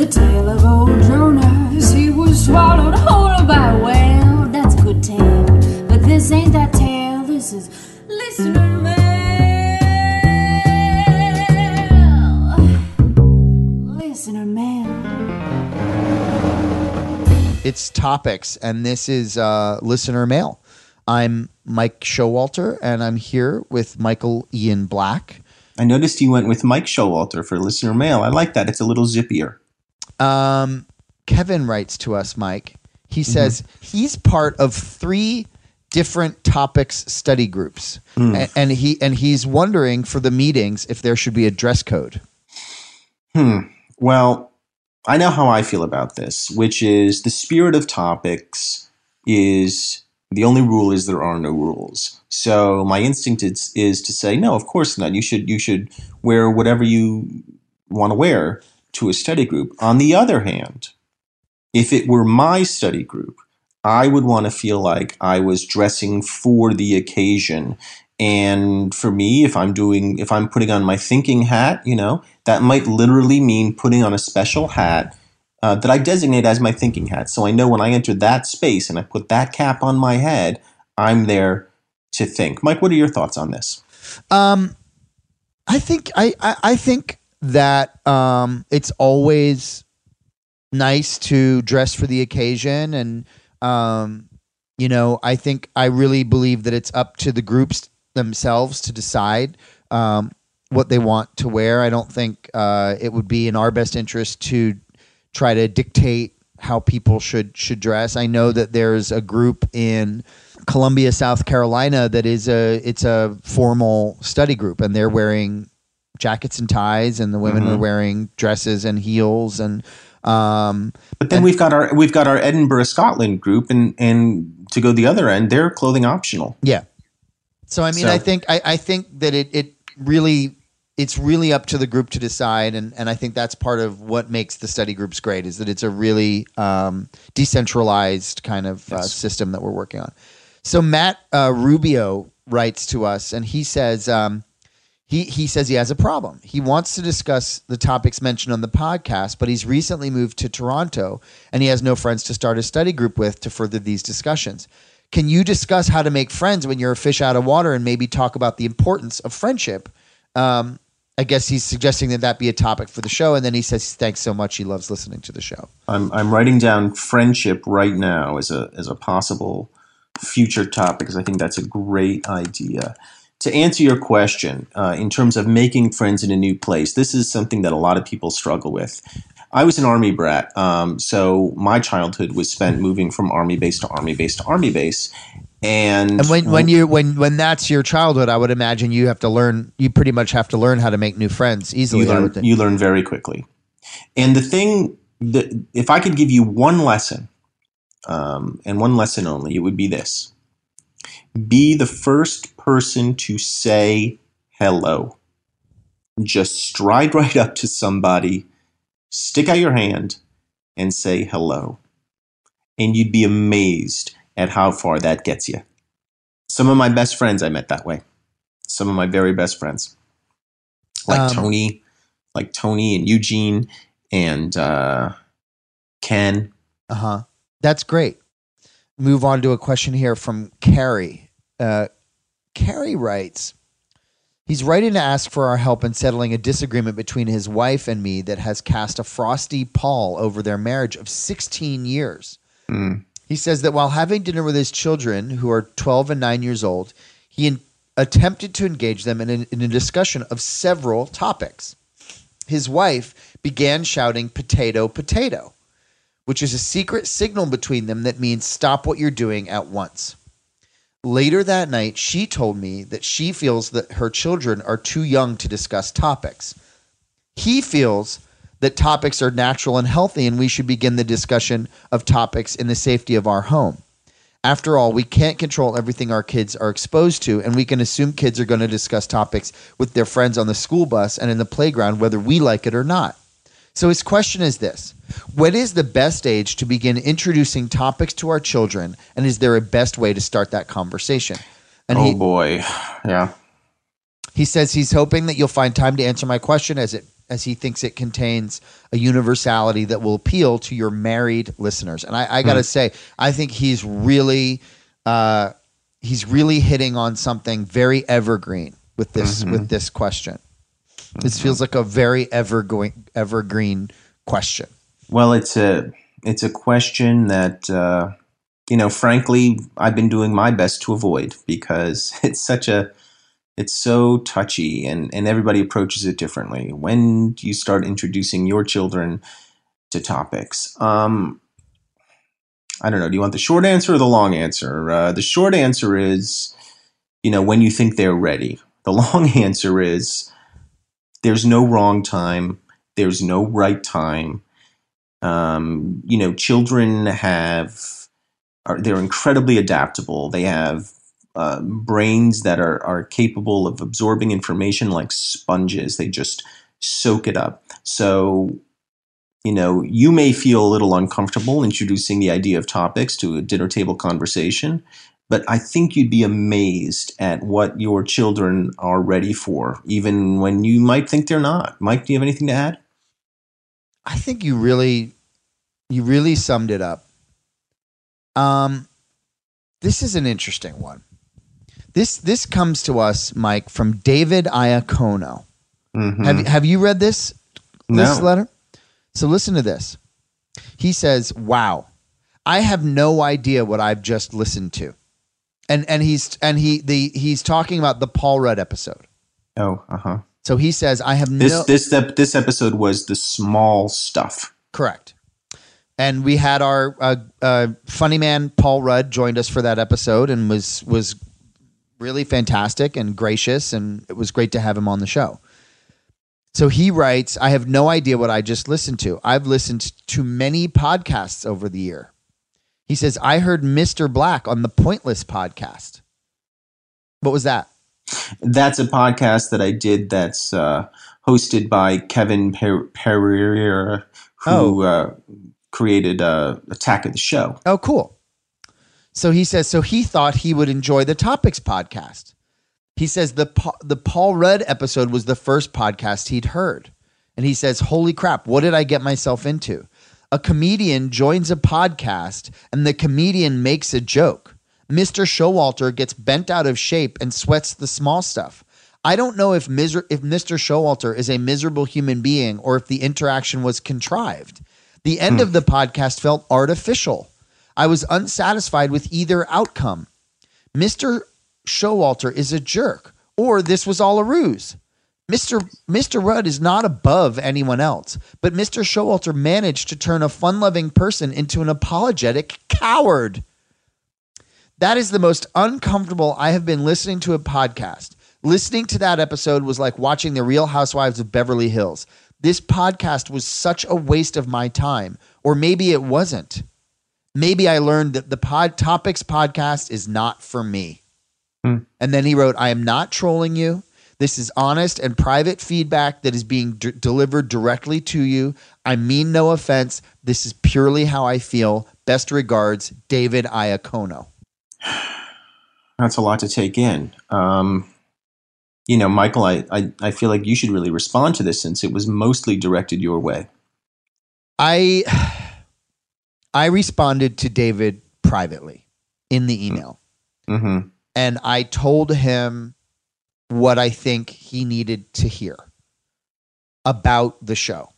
The tale of old Jonas, he was swallowed whole by a whale. That's a good tale, but this ain't that tale. This is listener mail. Listener mail. It's topics, and this is uh, listener mail. I'm Mike Showalter, and I'm here with Michael Ian Black. I noticed you went with Mike Showalter for listener mail. I like that. It's a little zippier. Um, Kevin writes to us, Mike. He says he's part of three different topics study groups, A- and he and he's wondering for the meetings if there should be a dress code. Hmm. Well, I know how I feel about this, which is the spirit of topics is the only rule is there are no rules. So my instinct is, is to say no, of course not. You should you should wear whatever you want to wear to a study group. On the other hand, if it were my study group, I would want to feel like I was dressing for the occasion. And for me, if I'm doing, if I'm putting on my thinking hat, you know, that might literally mean putting on a special hat uh, that I designate as my thinking hat. So I know when I enter that space and I put that cap on my head, I'm there to think. Mike, what are your thoughts on this? Um, I think I, I, I think that um, it's always nice to dress for the occasion, and um, you know, I think I really believe that it's up to the groups themselves to decide um, what they want to wear. I don't think uh, it would be in our best interest to try to dictate how people should should dress. I know that there's a group in Columbia, South Carolina that is a it's a formal study group and they're wearing jackets and ties and the women were wearing dresses and heels and um But then we've got our we've got our Edinburgh, Scotland group, and and to go the other end, they're clothing optional. yeah. So I mean So- I think I, I think that it it really it's really up to the group to decide and, and I think that's part of what makes the study groups great is that it's a really um, decentralized kind of uh, system that we're working on. So Matt uh, Rubio writes to us and he says um, he he says he has a problem. He wants to discuss the topics mentioned on the podcast, but he's recently moved to Toronto and he has no friends to start a study group with to further these discussions. Can you discuss how to make friends when you're a fish out of water and maybe talk about the importance of friendship? Um, I guess he's suggesting that that be a topic for the show, and then he says thanks so much. He loves listening to the show. I'm I'm writing down friendship right now as a as a possible future topic because I think that's a great idea. To answer your question, uh, in terms of making friends in a new place, this is something that a lot of people struggle with. I was an army brat, um, so my childhood was spent moving from army base to army base to army base, and And when when you when when that's your childhood, I would imagine you have to learn. You pretty much have to learn how to make new friends easily. you learn you learn very quickly. And the thing that if I could give you one lesson, um, and one lesson only, it would be this: be the first person to say hello. Just stride right up to somebody, stick out your hand, and say hello, and you'd be amazed at how far that gets you. Some of my best friends I met that way. Some of my very best friends, like Um, Tony, like Tony and Eugene and uh, Ken. Uh huh. That's great. Move on to a question here from Carrie. Uh, Carrie writes, he's writing to ask for our help in settling a disagreement between his wife and me that has cast a frosty pall over their marriage of 16 years. Mm. He says that while having dinner with his children, who are 12 and 9 years old, he in- attempted to engage them in, a- in a discussion of several topics. His wife began shouting, potato, potato, which is a secret signal between them that means stop what you're doing at once. Later that night, she told me that she feels that her children are too young to discuss topics. He feels that topics are natural and healthy, and we should begin the discussion of topics in the safety of our home. After all, we can't control everything our kids are exposed to, and we can assume kids are going to discuss topics with their friends on the school bus and in the playground, whether we like it or not. So his question is this What is the best age to begin introducing topics to our children, and is there a best way to start that conversation? And oh he, boy, yeah. he says he's hoping that you'll find time to answer my question as it as he thinks it contains a universality that will appeal to your married listeners. And I, I got to say, I think he's really, uh, he's really hitting on something very evergreen with this with this question. This feels like a very evergreen evergreen question. Well, it's a it's a question that uh, you know, frankly, I've been doing my best to avoid because it's such a it's so touchy and and everybody approaches it differently. When do you start introducing your children to topics? Um, I don't know. Do you want the short answer or the long answer? Uh, the short answer is, you know, when you think they're ready. The long answer is, there's no wrong time. There's no right time. Um, you know, children have are they're incredibly adaptable. They have uh, brains that are are capable of absorbing information like sponges. They just soak it up. So, you know, you may feel a little uncomfortable introducing the idea of topics to a dinner table conversation, but I think you'd be amazed at what your children are ready for, even when you might think they're not. Mike, do you have anything to add? I think you really, you really summed it up. Um, this is an interesting one. This this comes to us, Mike, from David Iacono. Mhm. Have Have you read this this No. letter? So listen to this. He says, "Wow, I have no idea what I've just listened to," and and he's and he the he's talking about the Paul Rudd episode. Oh, uh huh. So he says, "I have This no this this episode was the small stuff. correct." And we had our uh, uh, funny man Paul Rudd joined us for that episode and was was really fantastic and gracious, and it was great to have him on the show. So he writes, I have no idea what I just listened to. I've listened to many podcasts over the year. He says, I heard Mr. Black on the Pointless podcast. What was that? That's a podcast that I did. That's uh, hosted by Kevin per- Pereira, who Oh. uh, created uh, Attack of the Show. Oh, cool. So he says, so he thought he would enjoy the Topics podcast. He says the Pa- the Paul Rudd episode was the first podcast he'd heard, and he says, "Holy crap! What did I get myself into?" A comedian joins a podcast, and the comedian makes a joke. Mr. Showalter gets bent out of shape and sweats the small stuff. I don't know if miser- if Mr. Showalter is a miserable human being or if the interaction was contrived. The end hmm. of the podcast felt artificial. I was unsatisfied with either outcome. Mr. Showalter is a jerk, or this was all a ruse. Mr. Mr. Rudd is not above anyone else, but Mr. Showalter managed to turn a fun-loving person into an apologetic coward. That is the most uncomfortable I have been listening to a podcast. Listening to that episode was like watching The Real Housewives of Beverly Hills. This podcast was such a waste of my time, or maybe it wasn't. Maybe I learned that the pod topics podcast is not for me. Hmm. And then he wrote, I am not trolling you. This is honest and private feedback that is being d- delivered directly to you. I mean no offense. This is purely how I feel. Best regards, David Iacono. That's a lot to take in. Um, you know, Michael, I, I, I feel like you should really respond to this since it was mostly directed your way. I I responded to David privately in the email. Mm-hmm. and I told him what I think he needed to hear about the show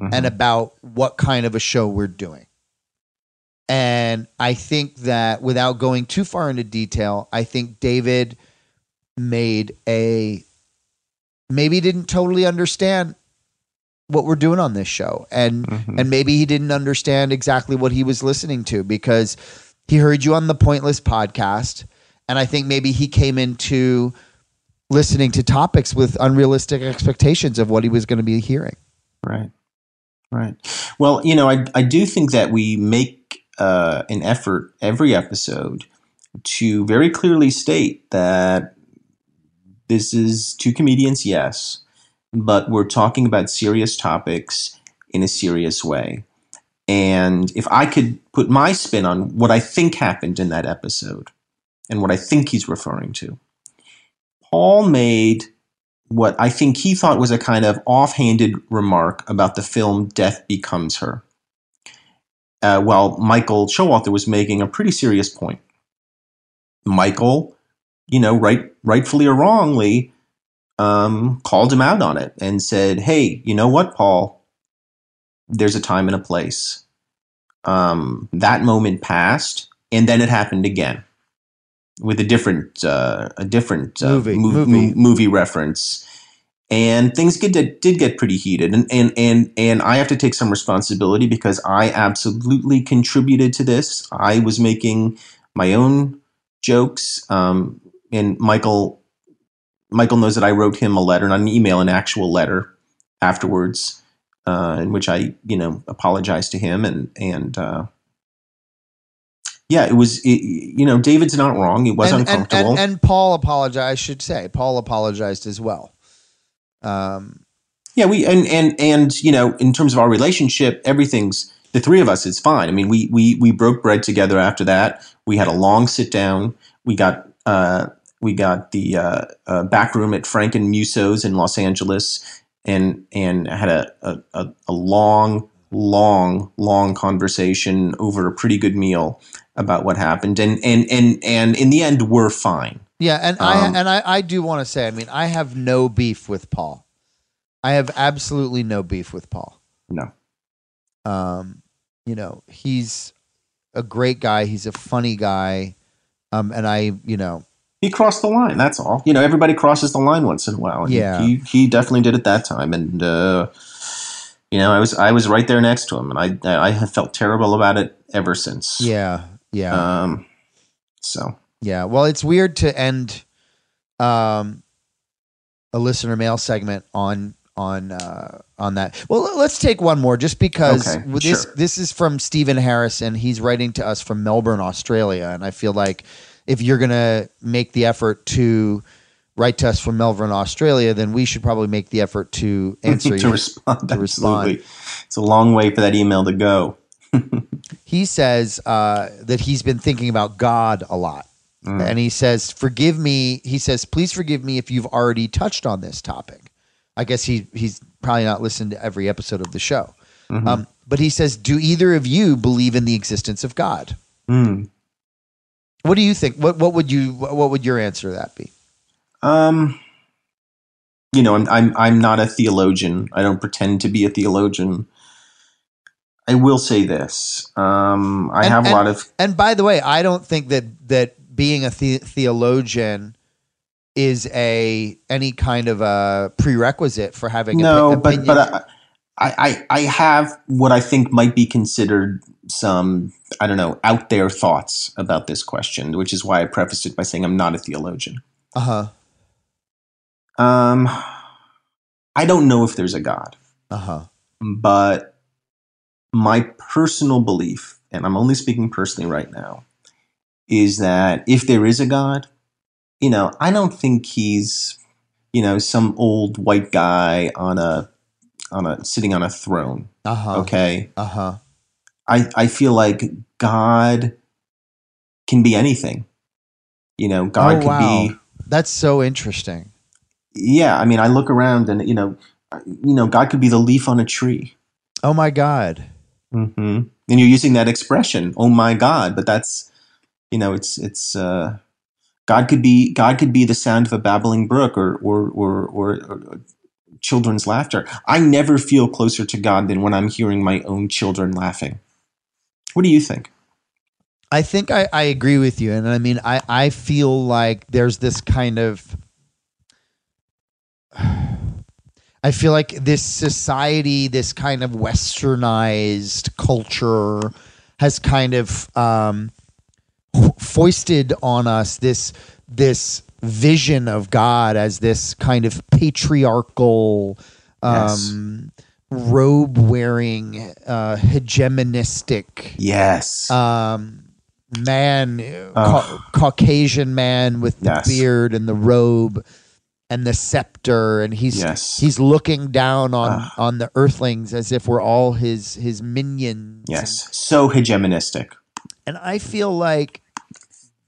Mhm. and about what kind of a show we're doing. And I think that without going too far into detail, I think David made a maybe didn't totally understand what we're doing on this show and Mhm. and maybe he didn't understand exactly what he was listening to because he heard you on the pointless podcast and i think maybe he came into listening to topics with unrealistic expectations of what he was going to be hearing Right. Right. Well, you know, I, I do think that we make uh, an effort every episode to very clearly state that this is two comedians, yes, but we're talking about serious topics in a serious way. And if I could put my spin on what I think happened in that episode and what I think he's referring to, Paul made what I think he thought was a kind of offhanded remark about the film Death Becomes Her. Uh, while Michael Showalter was making a pretty serious point. Michael, you know, right, rightfully or wrongly, um, called him out on it and said, "Hey, you know what, Paul? There's a time and a place." Um, that moment passed, and then it happened again with a different uh, a different uh, Movie, mov- movie. mo- movie reference, and things get did, did get pretty heated, and and and and I have to take some responsibility because I absolutely contributed to this. I was making my own jokes, um, and Michael Michael knows that I wrote him a letter, not an email, an actual letter afterwards, uh, in which I you know apologized to him and and. Yeah, it was. It, you know, David's not wrong. It was and, and, uncomfortable. and, and Paul apologized. I should say Paul apologized as well. Um, Yeah, we and and and you know, in terms of our relationship, everything's the three of us is fine. I mean, we we we broke bread together after that. We had a long sit down. We got uh, we got the uh, uh, back room at Frank and Musso's in Los Angeles, and and had a, a, a long long long conversation over a pretty good meal about what happened. And and and and in the end, we're fine. yeah, and Um, I and I, I do want to say, I mean, I have no beef with Paul. I have absolutely no beef with Paul. No. Um, you know, he's a great guy. He's a funny guy. Um, and I, you know, he crossed the line. That's all. You know, everybody crosses the line once in a while. Yeah. he he definitely did it that time, and uh, you know, I was I was right there next to him, and I I have felt terrible about it ever since. yeah, yeah. Um. So Yeah. Well, it's weird to end um, a listener mail segment on on uh, on that. Well, let's take one more, just because Okay, this sure. this is from Stephen Harrison. He's writing to us from Melbourne, Australia, and I feel like if you're gonna make the effort to write to us from Melbourne, Australia, then we should probably make the effort to answer to you. respond, to respond. absolutely. It's a long way for that email to go. he says uh, that he's been thinking about God a lot. And he says, Forgive me. He says, Please forgive me if you've already touched on this topic. I guess he, he's probably not listened to every episode of the show. Um, but he says, Do either of you believe in the existence of God? Hmm. What do you think? What, what would you, what what would your answer to that be? Um. You know, I'm I'm I'm not a theologian. I don't pretend to be a theologian. I will say this. Um, I And- have a and- lot of And by the way, I don't think that, that being a the- theologian is a any kind of a prerequisite for having no, opi- but but I, I I have what I think might be considered some I don't know out there thoughts about this question, which is why I prefaced it by saying I'm not a theologian. uh huh. Um, I don't know if there's a God, Uh huh. but my personal belief, and I'm only speaking personally right now, is that if there is a God, you know, I don't think he's you know some old white guy on a on a sitting on a throne. Uh huh. Okay. Uh huh. I, I feel like God can be anything. You know, God Oh, could wow. be That's so interesting. yeah, I mean I look around and you know you know, God could be the leaf on a tree. Oh my God. Mm-hmm. And you're using that expression, oh my God, but that's you know, it's it's uh God could be God could be the sound of a babbling brook or or or, or, or children's laughter. I never feel closer to God than when I'm hearing my own children laughing. What do you think? I think I, I agree with you. And I mean, I, I feel like there's this kind of. I feel like this society, this kind of westernized culture, has kind of um, foisted on us this this vision of God as this kind of patriarchal, Yes. um, robe wearing, uh, hegemonistic Yes. um, man, ca- Caucasian man with the Yes. beard and the robe and the scepter, and he's Yes. he's looking down on Ugh. on the Earthlings as if we're all his his minions. Yes, so hegemonistic. and I feel like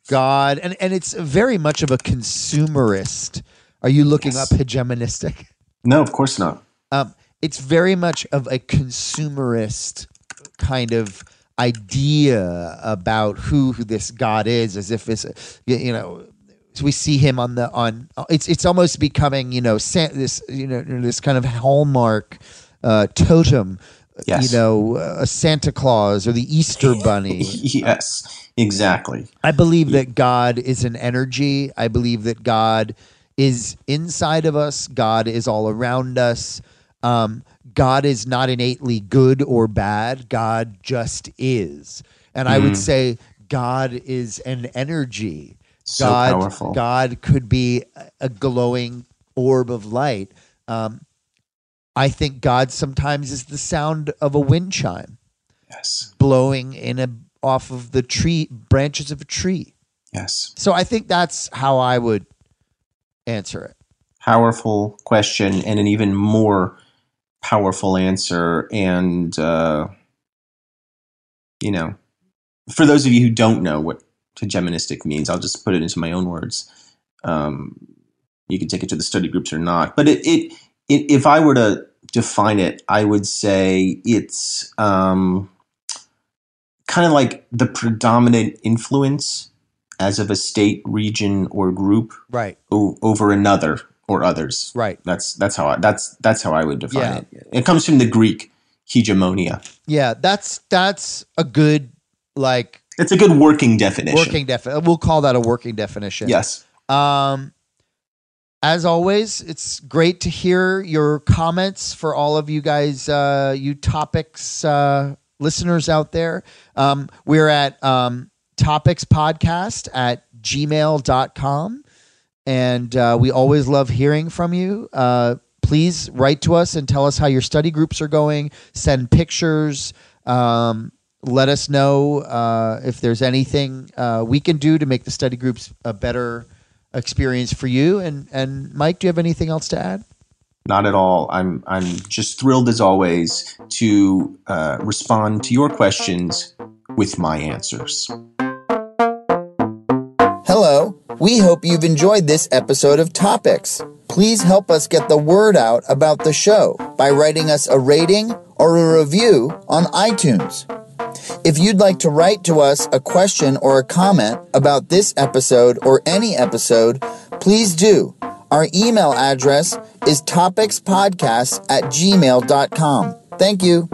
God, and and it's very much of a consumerist. Are you looking Yes. up hegemonistic? No, of course not. Um, it's very much of a consumerist kind of idea about who, who this God is, as if it's you know. So We see him on the on. It's it's almost becoming you know this you know this kind of hallmark uh, totem. Yes. You know, a Santa Claus or the Easter Bunny. yes, exactly. I believe that God is an energy. I believe that God is inside of us. God is all around us. Um, God is not innately good or bad. God just is. And I would say God is an energy. So God, powerful. God could be a- glowing orb of light. Um, I think God sometimes is the sound of a wind chime Yes, blowing in a off of the tree branches of a tree. yes. So I think that's how I would answer it. Powerful question and an even more powerful answer. And, uh, you know, for those of you who don't know what hegemonistic means, I'll just put it into my own words. Um, you can take it to the study groups or not. But it, it, it if I were to define it, I would say it's um, kind of like the predominant influence as of a state, region, or group Right. o- over another or others. Right. That's that's how I, that's that's how I would define Yeah. it. It comes from the Greek hegemonia. Yeah, that's that's a good like It's a good working definition. working definition. We'll call that a working definition. Yes. Um, as always, it's great to hear your comments for all of you guys, uh, you topics uh, listeners out there. Um, we're at um, topics podcast at gmail.com. And uh, we always love hearing from you. Uh, please write to us and tell us how your study groups are going. Send pictures. Um, let us know uh, if there's anything uh, we can do to make the study groups a better experience for you. And and Mike, do you have anything else to add? Not at all. I'm I'm just thrilled as always to uh, respond to your questions with my answers. Hello. We hope you've enjoyed this episode of Topics. Please help us get the word out about the show by writing us a rating or a review on iTunes. If you'd like to write to us a question or a comment about this episode or any episode, please do. Our email address is topicspodcast at gmail.com. Thank you.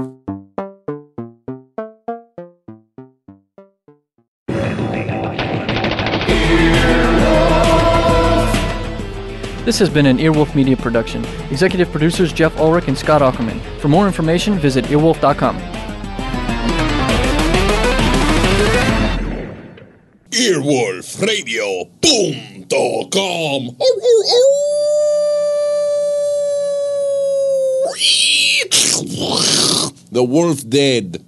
This has been an Earwolf Media production. Executive producers Jeff Ullrich and Scott Aukerman. For more information, visit earwolf.com. earwolfradio.com. Oh, oh, oh. The wolf dead.